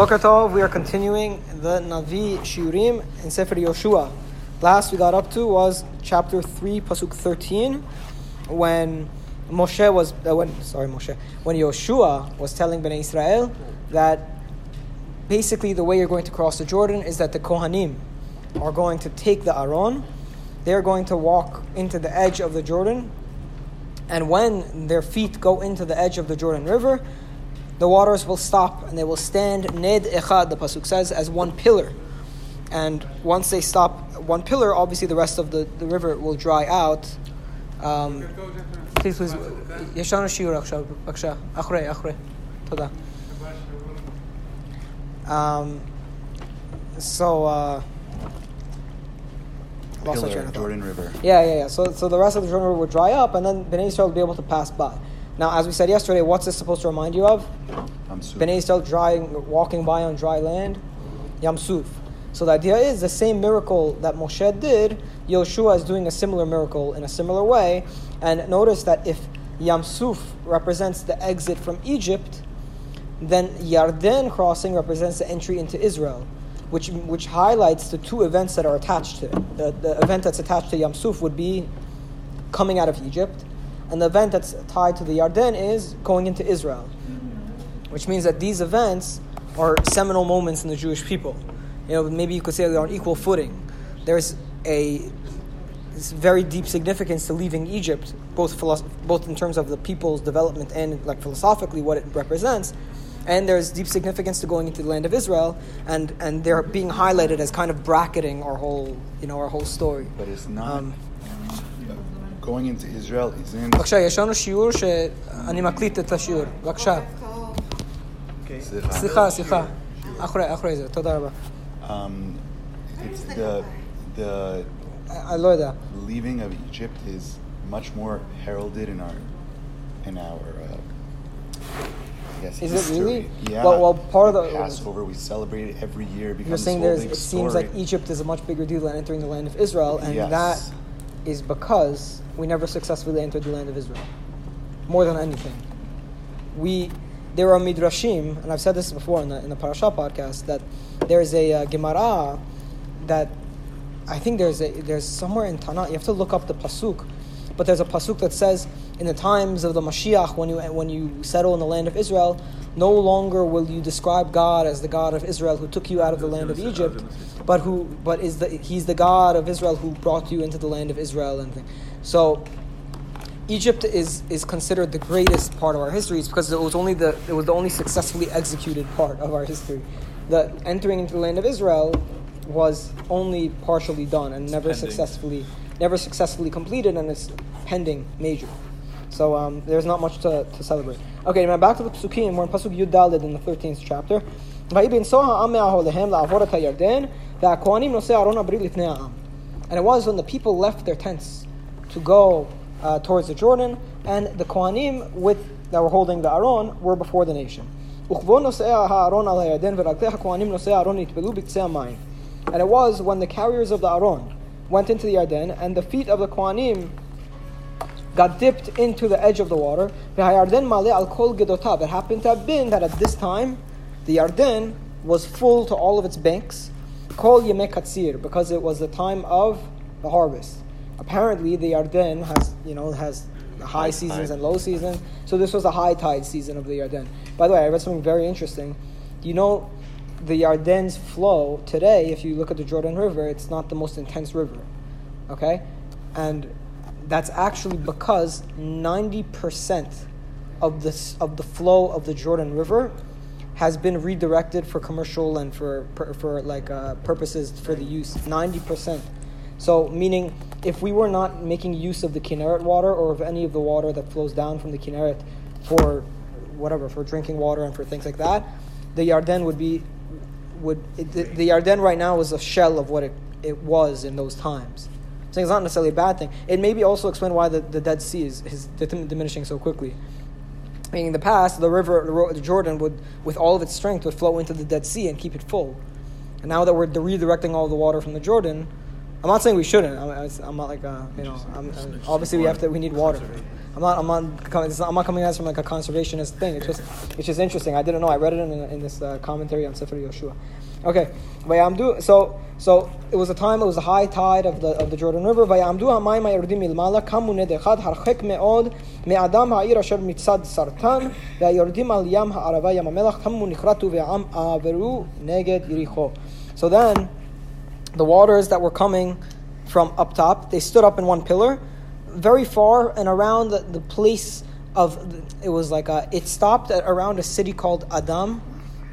Tov, we are continuing the Navi Shiurim in Sefer Yoshua. Last we got up to was chapter 3, Pasuk 13, when Moshe was, uh, when, sorry, Moshe, when Yoshua was telling Bnei Israel that basically the way you're going to cross the Jordan is that the Kohanim are going to take the Aron, they're going to walk into the edge of the Jordan, and when their feet go into the edge of the Jordan River, the waters will stop and they will stand ned echad, the pasuk says, as one pillar. And once they stop one pillar, obviously the rest of the, the river will dry out. Um, please, please. יש לנו שיעור עכשיו, בבקשה. אחרי, אחרי. תודה. Um, so, uh, lost my train Pillar, of thought. Jordan River. Yeah, yeah, yeah. So, so the rest of the Jordan River would dry up, and then Bnei Israel would be able to pass by. Now, as we said yesterday, what's this supposed to remind you of? Bnei Israel drying, walking by on dry land, Yam Suf. So the idea is the same miracle that Moshe did, Yoshua is doing a similar miracle in a similar way. And notice that if Yam Suf represents the exit from Egypt, then Yarden crossing represents the entry into Israel, which, which highlights the two events that are attached to it. The, the event that's attached to Yam Suf would be coming out of Egypt, and the event that's tied to the Yarden is going into Israel, which means that these events are seminal moments in the Jewish people. You know, maybe you could say they're on equal footing. There's a this very deep significance to leaving Egypt, both philosoph- both in terms of the people's development and like philosophically what it represents. And there's deep significance to going into the land of Israel, and, and they're being highlighted as kind of bracketing our whole, you know, our whole story. But it's not. Um, going into Israel isn't. בבקשה, יש לנו שיעור שאני מקליט את השיעור. בבקשה. סליחה. סליחה, סליחה. אחרי, אחרי זה, תודה רבה. Um, it's the the I- אני לא יודע. leaving of Egypt is much more heralded in our in our. Uh, I guess Is it history. really? Yeah. Well- well, part of the- Passover we celebrate it every year. It You're becomes saying this whole there's, big it seems like story. Egypt is a much bigger deal than entering the land of Israel, and Yes. that is because we never successfully entered the land of Israel. More than anything, we there are midrashim, and I've said this before in the in the parasha podcast that there's a uh, gemara that I think there's a there's somewhere in Tanakh. You have to look up the pasuk, but there's a pasuk that says in the times of the Mashiach when you when you settle in the land of Israel, no longer will you describe God as the God of Israel who took you out of the land of Egypt, but who but is the he's the God of Israel who brought you into the land of Israel and thing. So Egypt is, is considered the greatest part of our history. It's because it was only the it was the only successfully executed part of our history. The entering into the land of Israel was only partially done and never successfully never successfully completed, and it's pending major. So um, there's not much to, to celebrate. Okay, now back to the Psukim. We're in Pasuk Yud in the 13th chapter. And it was when the people left their tents to go uh, towards the Jordan, and the Kohanim with, that were holding the Aron were before the nation. And it was when the carriers of the Aron went into the Yarden, and the feet of the Kohanim got dipped into the edge of the water. It happened to have been that at this time, the Yarden was full to all of its banks. Because it was the time of the harvest. Apparently, the Yarden has, you know, has high High seasons tide. and low seasons. So this was a high tide season of the Yarden. By the way, I read something very interesting. You know, the Yarden's flow today, if you look at the Jordan River, it's not the most intense river. Okay? And that's actually because 90% of this of the flow of the Jordan River has been redirected for commercial and for for, for like uh, purposes for the use 90% so meaning if we were not making use of the Kinneret water or of any of the water that flows down from the Kinneret for whatever for drinking water and for things like that the Yarden would be would it, the, the Yarden right now is a shell of what it, it was in those times I'm it's not necessarily a bad thing. It maybe also explain why the, the Dead Sea is, is diminishing so quickly. Meaning in the past, the river, the Jordan would, with all of its strength, would flow into the Dead Sea and keep it full. And now that we're redirecting all the water from the Jordan, I'm not saying we shouldn't. I'm, I'm not like uh, you know. I'm, I'm, obviously, we have to. We need water. I'm not. I'm not. coming- I'm not coming at this from like a conservationist thing. It's just. It's just interesting. I didn't know. I read it in, in this uh, commentary on Sefer Yoshua. Okay. Vayamdu. So so it was a time. It was a high tide of the of the Jordan River. Vayamdu hamayim ha'yordim milmala kamu nedechad harchek me'od me'adam ha'ir asher mitzad Tsartan ve'yordim al yam ha'arava yam kamu nichratu ve'am averu neged Yericho. So then the waters that were coming from up top, they stood up in one pillar, very far and around the, the place of, it was like a, it stopped at around a city called Adam.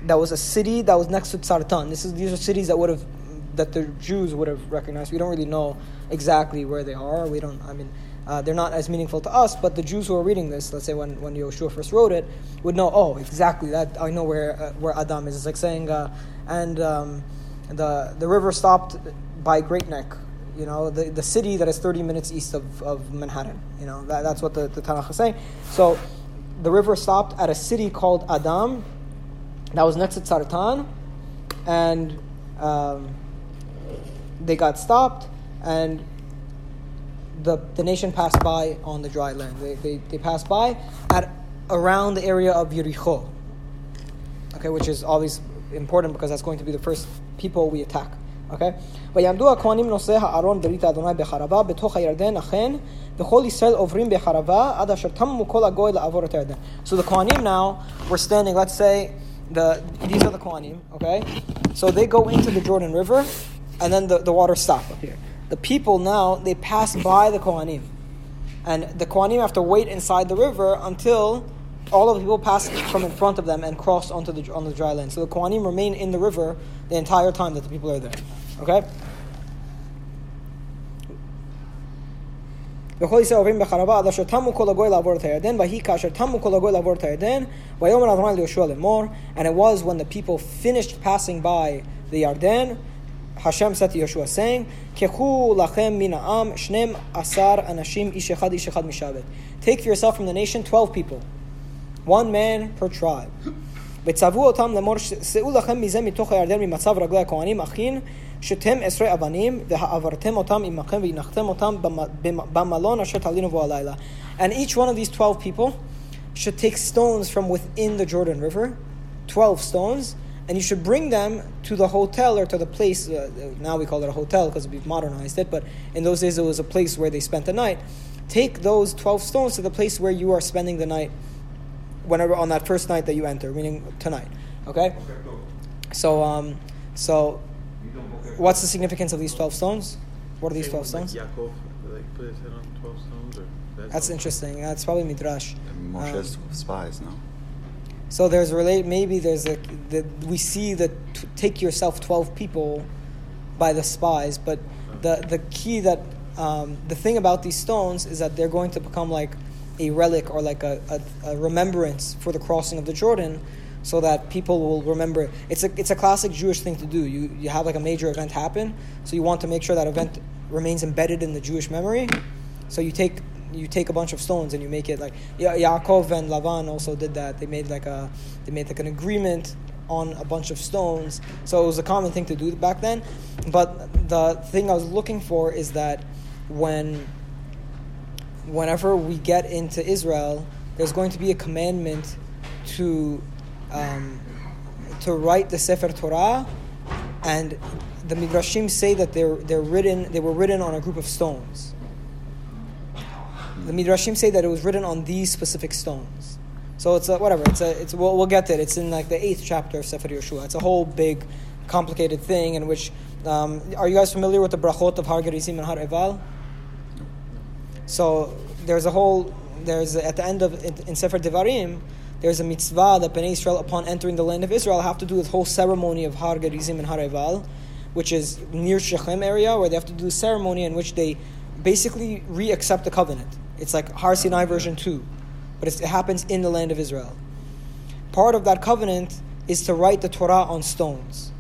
That was a city that was next to Tsartan. This is, these are cities that would have, that the Jews would have recognized. We don't really know exactly where they are. We don't, I mean, uh, they're not as meaningful to us, but the Jews who are reading this, let's say when, when Yoshua first wrote it, would know, oh, exactly, that I know where, uh, where Adam is. It's like saying, uh, and um, the, the river stopped by Great Neck, you know, the, the city that is 30 minutes east of, of Manhattan. You know, that, that's what the, the Tanakh is saying. So the river stopped at a city called Adam, that was next to Tsartan, and um, they got stopped, and the, the nation passed by on the dry land. They, they, they passed by at around the area of Yericho, okay, which is always important because that's going to be the first people we attack. Okay? ויעמדו הכהנים נושאי הארון ברית אדוני בחרבה בתוך הירדן אכן וכל ישראל עוברים בחרבה עד אשר תמו כל הגוי לעבור את הירדן. So the Kohanim now were standing, let's say, the, these are the Kohanim, okay? So they go into the Jordan River and then the, the water stop up here. The people now, they pass by the Kohanim. And the Kohanim have to wait inside the river until all of the people pass from in front of them and cross onto the on the dry land. So the Kohanim remain in the river the entire time that the people are there. Okay? וכל ישראל עוברים בחרבה עד אשר תמו כל הגוי לעבור את הירדן, ויהי כאשר תמו כל הגוי לעבור את הירדן, ויאמר אדוני ליהושע לאמור, and it was when the people finished passing by the Yarden, Hashem said to Yeshua saying, קחו לכם מן העם שנים עשר אנשים איש אחד איש אחד משבת. Take for yourself from the nation 12 people, one man per tribe. וצוו אותם לאמור, שאו לכם מזה מתוך הירדן ממצב רגלי הכהנים, אחים, שתם עשרה אבנים, ועברתם אותם עמכם, והנחתם אותם במלון אשר תלינו בו הלילה. And each one of these 12 people should take stones from within the Jordan River, 12 stones, and you should bring them to the hotel or to the place. Uh, now we call it a hotel because we've modernized it, but in those days it was a place where they spent the night. Take those 12 stones to the place where you are spending the night whenever on that first night that you enter, meaning tonight. Okay? So, um, so what's the significance of these 12 stones? What are these 12 stones? Yaakov, like put his head on 12 stones? Or that's, That's interesting. That's probably Midrash. And Moshe's spies, no? So there's relate. Maybe there's a the, we see the t- take yourself twelve people by the spies, but the the key that um, the thing about these stones is that they're going to become like a relic or like a, a, a remembrance for the crossing of the Jordan, so that people will remember. It's a it's a classic Jewish thing to do. You you have like a major event happen, so you want to make sure that event remains embedded in the Jewish memory. So you take you take a bunch of stones and you make it like Ya- Yaakov and Lavan also did that. They made like a they made like an agreement on a bunch of stones. So it was a common thing to do back then. But the thing I was looking for is that when whenever we get into Israel, there's going to be a commandment to um, to write the Sefer Torah, and the Midrashim say that they're they're written they were written on a group of stones. The Midrashim say that it was written on these specific stones. So it's a, whatever. It's a it's we'll, we'll get it. It's in like the eighth chapter of Sefer Yeshua. It's a whole big, complicated thing in which. Um, are you guys familiar with the brachot of Har Gerizim and Har Eval? So there's a whole there's at the end of in, Sefer Devarim there's a mitzvah that Bnei Israel upon entering the land of Israel have to do this whole ceremony of Har Gerizim and Har which is near Shechem area where they have to do a ceremony in which they basically re-accept the covenant. It's like Har Sinai version two, but it happens in the land of Israel. Part of that covenant is to write the Torah on stones.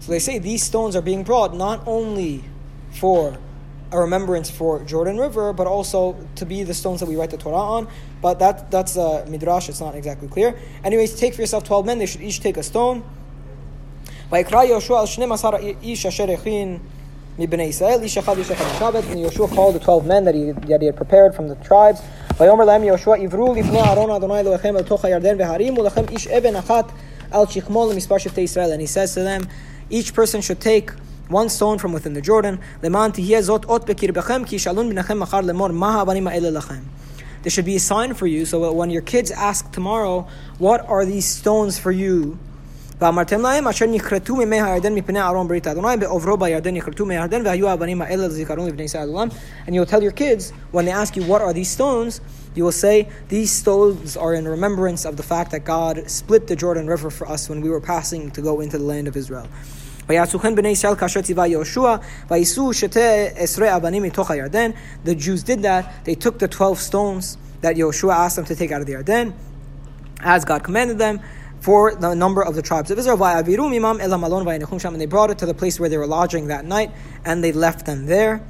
So they say these stones are being brought not only for a remembrance for Jordan River, but also to be the stones that we write the Torah on. But that that's a midrash; it's not exactly clear. Anyways, take for yourself twelve men; they should each take a stone. ויקרא יהושע על 12 איש אשר הכין מבני ישראל, איש אחד איש אחד משבת, and Yoshua called the 12 men that he, that he had prepared from the tribes. ויאמר להם יהושע, עברו לפני אהרון אדוני אלוהיכם אל תוך הירדן והרימו לכם איש אבן אחת על שכמו למספר שבטי ישראל. And he says to them, each person should take one stone from within the Jordan, למען תהיה זאת אות בקרבכם, כי ישאלון בניכם מחר לאמור, מה האבנים האלה לכם? There should be a sign for you, so that when your kids ask tomorrow, what are these stones for you? ואמרתם להם אשר נכרתו ממי הירדן מפני אהרון ברית אדוני בעוברו בירדן נכרתו מהירדן והיו האבנים האלה לזיכרון לבני ישראל עולם and you'll tell your kids when they ask you what are these stones you will say these stones are in remembrance of the fact that God split the Jordan River for us when we were passing to go into the land of Israel The Jews did that. They took the 12 stones that Yoshua asked them to take out of the Yarden, as God commanded them for the number of the tribes of Israel. And they brought it to the place where they were lodging that night, and they left them there.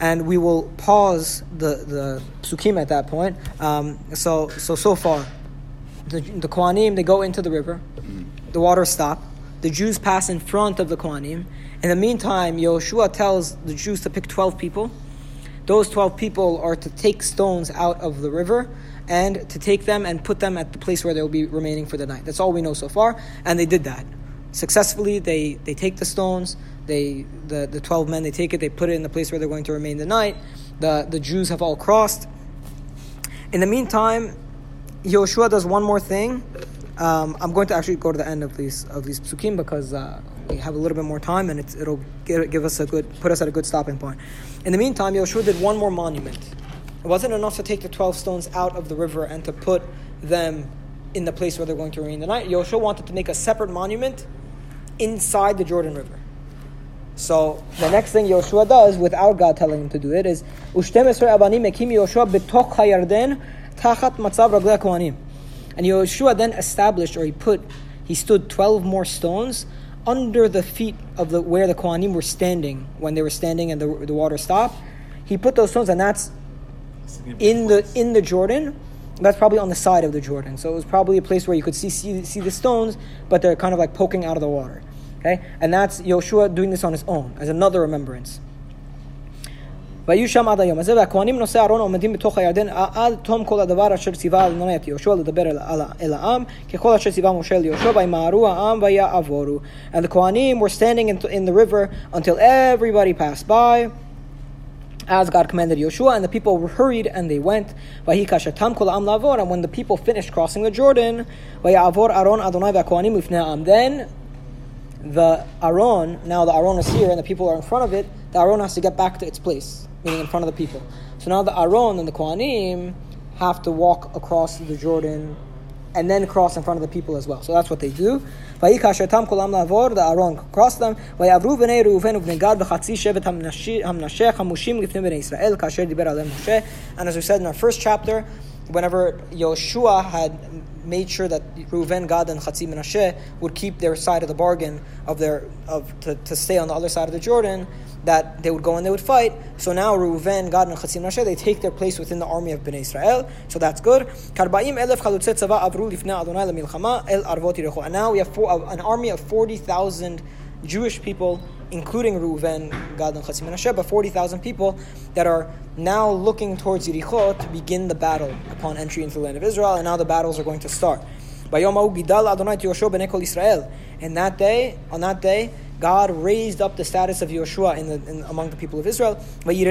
And we will pause the, the psukim at that point. Um, so, so, so far, the, the Kohanim, they go into the river, the water stopped the Jews pass in front of the Kohanim. In the meantime, Yoshua tells the Jews to pick 12 people. Those 12 people are to take stones out of the river and to take them and put them at the place where they will be remaining for the night. That's all we know so far, and they did that successfully. They they take the stones. They the the twelve men they take it. They put it in the place where they're going to remain the night. The the Jews have all crossed. In the meantime, Yoshua does one more thing. Um, I'm going to actually go to the end of these of these psukim because uh, we have a little bit more time and it'll give, us a good put us at a good stopping point. In the meantime, Yoshua did one more monument. It wasn't enough to take the 12 stones out of the river and to put them in the place where they're going to remain the night. Yoshua wanted to make a separate monument inside the Jordan River. So the next thing Yoshua does, without God telling him to do it, is Ushtem abanim ekim Yoshua b'toch hayarden tachat matzav raglei. And Yoshua then established, or he put, he stood 12 more stones under the feet of the where the Kohanim were standing when they were standing and the, the water stopped. He put those stones, and that's in the in the Jordan. That's probably on the side of the Jordan. So it was probably a place where you could see, see see the stones, but they're kind of like poking out of the water. Okay, and that's Yoshua doing this on his own as another remembrance. והיו שם עד היום הזה, והכהנים נושאי ארון עומדים בתוך הירדן עד תום כל הדבר אשר ציווה אדוני את יהושע לדבר אל, אל, אל העם, ככל אשר ציווה משה אל וימהרו העם ויעבורו. And the כהנים were standing in, in the river until everybody passed by. as God commanded Joshua, and the people were hurried and they went. And when the people finished crossing the Jordan, then the Aron, now the Aron is here and the people are in front of it, the Aron has to get back to its place meaning in front of the people. So now the Aron and the Kohanim have to walk across the Jordan and then cross in front of the people as well. So that's what they do. And as we said in our first chapter, whenever Yoshua had made sure that Reuven, Gad, and Chatzi Menashe would keep their side of the bargain of their of to, to stay on the other side of the Jordan, that they would go and they would fight. So now Reuven, Gad, and Chatzi Menashe they take their place within the army of Bnei Israel. So that's good. And now we have four, uh, an army of forty thousand Jewish people including Reuven, Gad, and Chatzi Menashe, but 40,000 people that are now looking towards Yericho to begin the battle upon entry into the land of Israel, and now the battles are going to start. And that day, on that day, God raised up the status of Yoshua in the, in, among the people of Israel. And they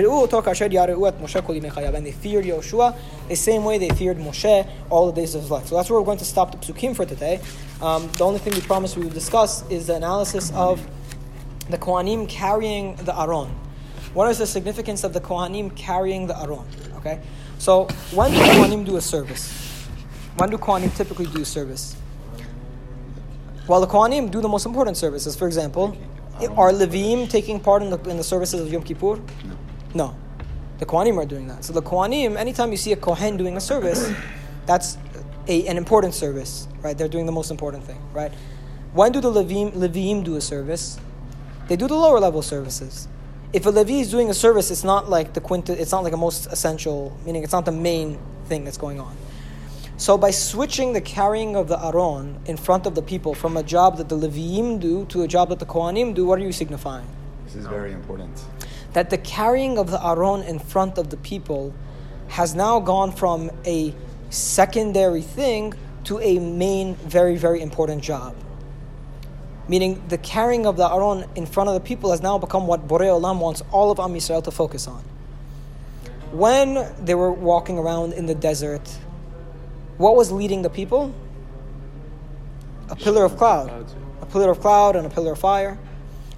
feared Yoshua the same way they feared Moshe all the days of his life. So that's where we're going to stop the psukim for today. Um, the only thing we promised we would discuss is the analysis of the Kohanim carrying the Aron. What is the significance of the Kohanim carrying the Aron? Okay, so when do Kohanim do a service? When do Kohanim typically do service? Well, the Kohanim do the most important services. For example, are Levim taking part in the, in the services of Yom Kippur? No. The Kohanim are doing that. So the Kohanim, anytime you see a Kohen doing a service, that's a, an important service, right? They're doing the most important thing, right? When do the Levim, Levim do a service? They do the lower level services. If a Levi is doing a service, it's not like the quint. It's not like a most essential, meaning it's not the main thing that's going on. So by switching the carrying of the Aron in front of the people from a job that the Leviim do to a job that the Kohanim do, what are you signifying? This is very important. that the carrying of the Aron in front of the people has now gone from a secondary thing to a main, very, very important job. Meaning, the carrying of the Aron in front of the people has now become what Borei Olam wants all of Am Yisrael to focus on. When they were walking around in the desert, what was leading the people? A pillar of cloud. A pillar of cloud and a pillar of fire.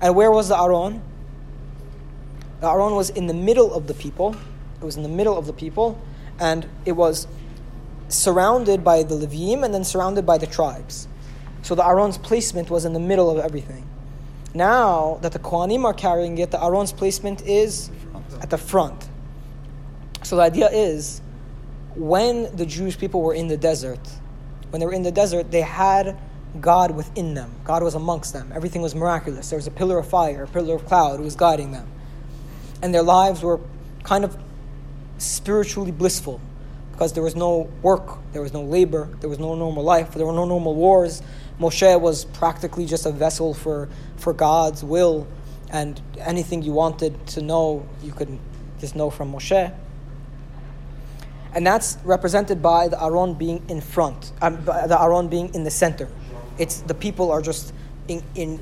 And where was the Aron? The Aron was in the middle of the people. It was in the middle of the people, and it was surrounded by the Levim and then surrounded by the tribes. So the Aron's placement was in the middle of everything. Now that the Kohanim are carrying it, the Aron's placement is at the front. So the idea is when the Jewish people were in the desert, when they were in the desert, they had God within them. God was amongst them. Everything was miraculous. There was a pillar of fire, a pillar of cloud who was guiding them. And their lives were kind of spiritually blissful because there was no work, there was no labor, there was no normal life, there were no normal wars. Moshe was practically just a vessel for, for God's will, and anything you wanted to know, you could just know from Moshe. And that's represented by the Aron being in front, um, the Aron being in the center. It's the people are just in, in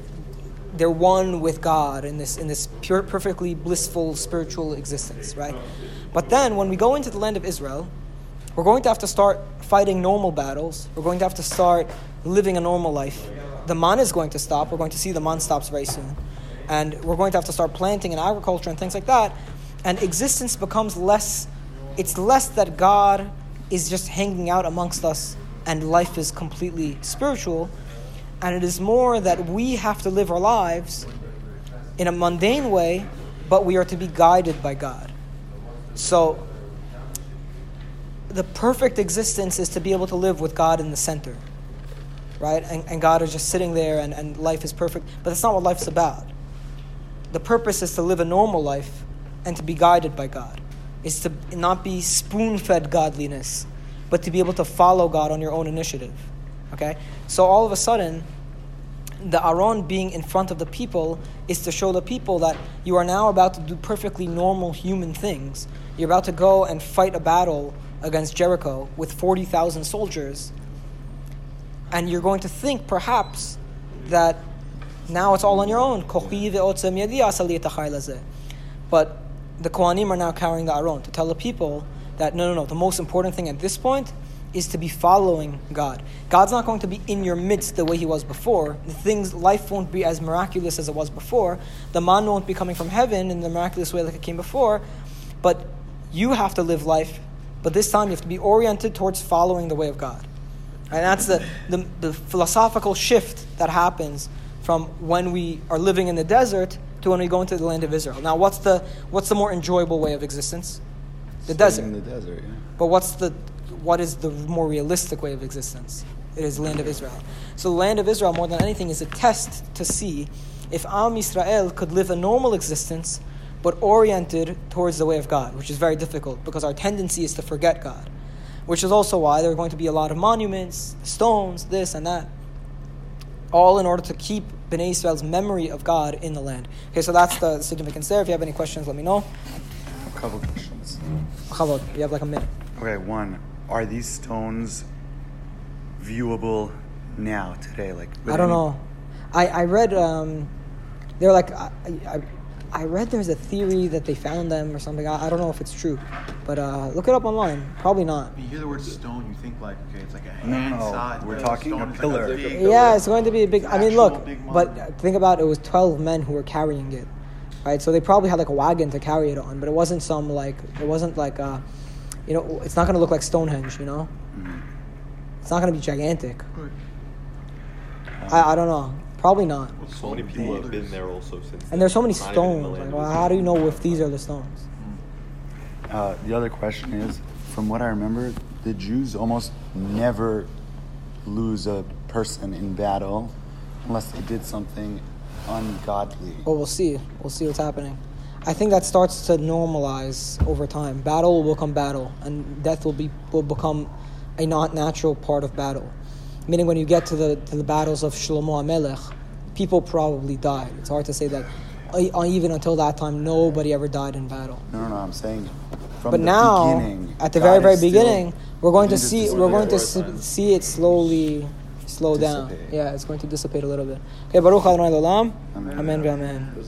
they're one with God in this in this pure, perfectly blissful spiritual existence, right? But then when we go into the land of Israel, we're going to have to start fighting normal battles. We're going to have to start living a normal life. The man is going to stop. We're going to see the man stops very soon. And we're going to have to start planting and agriculture and things like that. And existence becomes less, it's less that God is just hanging out amongst us and life is completely spiritual. And it is more that we have to live our lives in a mundane way, but we are to be guided by God. So, the perfect existence is to be able to live with God in the center, right? And, and God is just sitting there and, and life is perfect. But that's not what life's about. The purpose is to live a normal life and to be guided by God, is to not be spoon fed godliness, but to be able to follow God on your own initiative. Okay? So all of a sudden, the Aron being in front of the people is to show the people that you are now about to do perfectly normal human things. You're about to go and fight a battle against Jericho with 40,000 soldiers. And you're going to think perhaps that now it's all on your own. But the Kohanim are now carrying the Aron to tell the people that no, no, no, the most important thing at this point is to be following God. God's not going to be in your midst the way He was before. The things, life won't be as miraculous as it was before. The man won't be coming from heaven in the miraculous way like it came before. But you have to live life. But this time you have to be oriented towards following the way of God. And that's the, the, the philosophical shift that happens from when we are living in the desert to when we go into the land of Israel. Now, what's the, what's the more enjoyable way of existence? The Staying desert. In the desert, yeah. But what's the what is the more realistic way of existence? It is the land of Israel. So the land of Israel, more than anything, is a test to see if Am Yisrael could live a normal existence, but oriented towards the way of God, which is very difficult because our tendency is to forget God. Which is also why there are going to be a lot of monuments, stones, this and that, all in order to keep Bnei Israel's memory of God in the land. Okay, so that's the significance there. If you have any questions, let me know. A couple questions. Chavod, you have like a minute. Okay, one. Are these stones viewable now, today? Like, I don't any- know. I, I read um, they're like I, I, I read there's a theory that they found them or something. I, I don't know if it's true, but uh, look it up online. Probably not. When you hear the word stone, you think like, okay, it's like a No, no, hand no. size. We're talking stone a pillar. Like a big, Yeah, it's going to be a big. I mean, look, but think about it. It was twelve men who were carrying it, right? So they probably had like a wagon to carry it on, but it wasn't some like it wasn't like uh, you know, it's not going to look like Stonehenge, you know. Mhm. It's not going to be gigantic. Right. I, I don't know. Probably not. So many people have been there also since. And there's so many Not even in the stones. Like, well, how do you know if these are the stones? Uh, the other question is, from what I remember, the Jews almost never lose a person in battle unless they did something ungodly. Well, we'll see. We'll see what's happening. I think that starts to normalize over time. Battle will become battle, and death will be will become a not natural part of battle. Meaning, when you get to the to the battles of Shlomo Amelech, people probably died. It's hard to say that uh, even until that time, nobody ever died in battle. No, no, no. I'm saying from But the now, beginning, at the God very, very beginning, we're going to see we're going to see it slowly slow down. Yeah, it's going to dissipate a little bit. Okay, Baruch Adonai Olam. Amen. Amen. Amen.